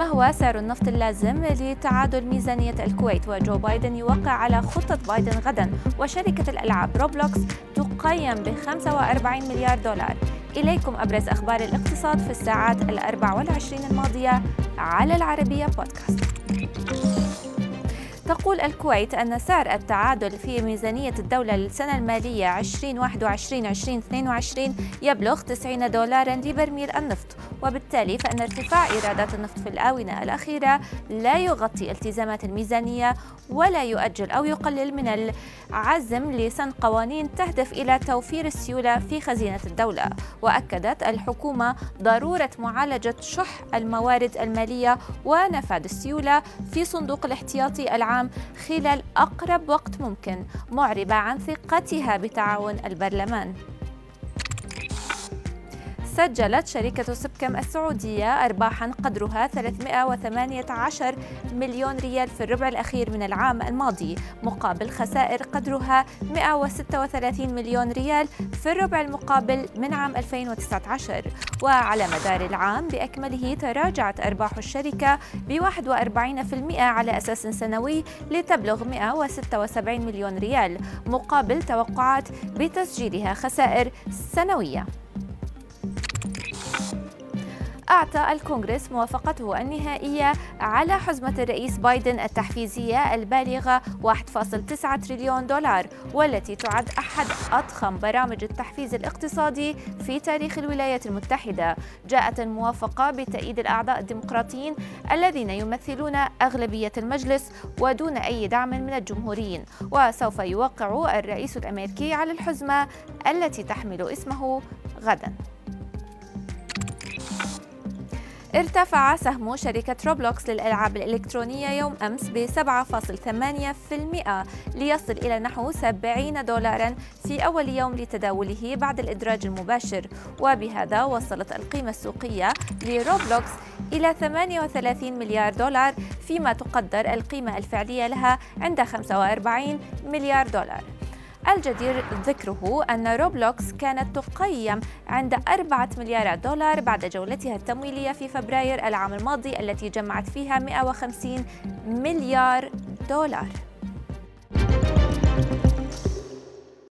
ما هو سعر النفط اللازم لتعادل ميزانية الكويت؟ وجو بايدن يوقع على خطة بايدن غدا وشركة الألعاب روبلوكس تقيم ب 45 مليار دولار. إليكم أبرز أخبار الاقتصاد في الساعات الأربع والعشرين الماضية على العربية بودكاست. تقول الكويت أن سعر التعادل في ميزانية الدولة للسنة المالية 2021-2022 يبلغ 90 دولارا لبرميل النفط. وبالتالي فإن ارتفاع إيرادات النفط في الآونة الأخيرة لا يغطي التزامات الميزانية ولا يؤجل أو يقلل من العزم لسن قوانين تهدف إلى توفير السيولة في خزينة الدولة. وأكدت الحكومة ضرورة معالجة شح الموارد المالية ونفاذ السيولة في صندوق الاحتياطي العام خلال أقرب وقت ممكن معربة عن ثقتها بتعاون البرلمان. سجلت شركة سبكم السعودية أرباحا قدرها 318 مليون ريال في الربع الأخير من العام الماضي مقابل خسائر قدرها 136 مليون ريال في الربع المقابل من عام 2019 وعلى مدار العام بأكمله تراجعت أرباح الشركة ب 41% على أساس سنوي لتبلغ 176 مليون ريال مقابل توقعات بتسجيلها خسائر سنوية. أعطى الكونغرس موافقته النهائية على حزمة الرئيس بايدن التحفيزية البالغة 1.9 تريليون دولار والتي تعد أحد أضخم برامج التحفيز الاقتصادي في تاريخ الولايات المتحدة. جاءت الموافقة بتأييد الأعضاء الديمقراطيين الذين يمثلون أغلبية المجلس ودون أي دعم من الجمهوريين. وسوف يوقع الرئيس الأمريكي على الحزمة التي تحمل اسمه غداً. ارتفع سهم شركة روبلوكس للألعاب الإلكترونية يوم أمس ب 7.8% ليصل إلى نحو 70 دولارا في أول يوم لتداوله بعد الإدراج المباشر. وبهذا وصلت القيمة السوقية لروبلوكس إلى 38 مليار دولار فيما تقدر القيمة الفعلية لها عند 45 مليار دولار. الجدير ذكره أن روبلوكس كانت تقيم عند أربعة مليارات دولار بعد جولتها التمويلية في فبراير العام الماضي التي جمعت فيها 150 مليار دولار.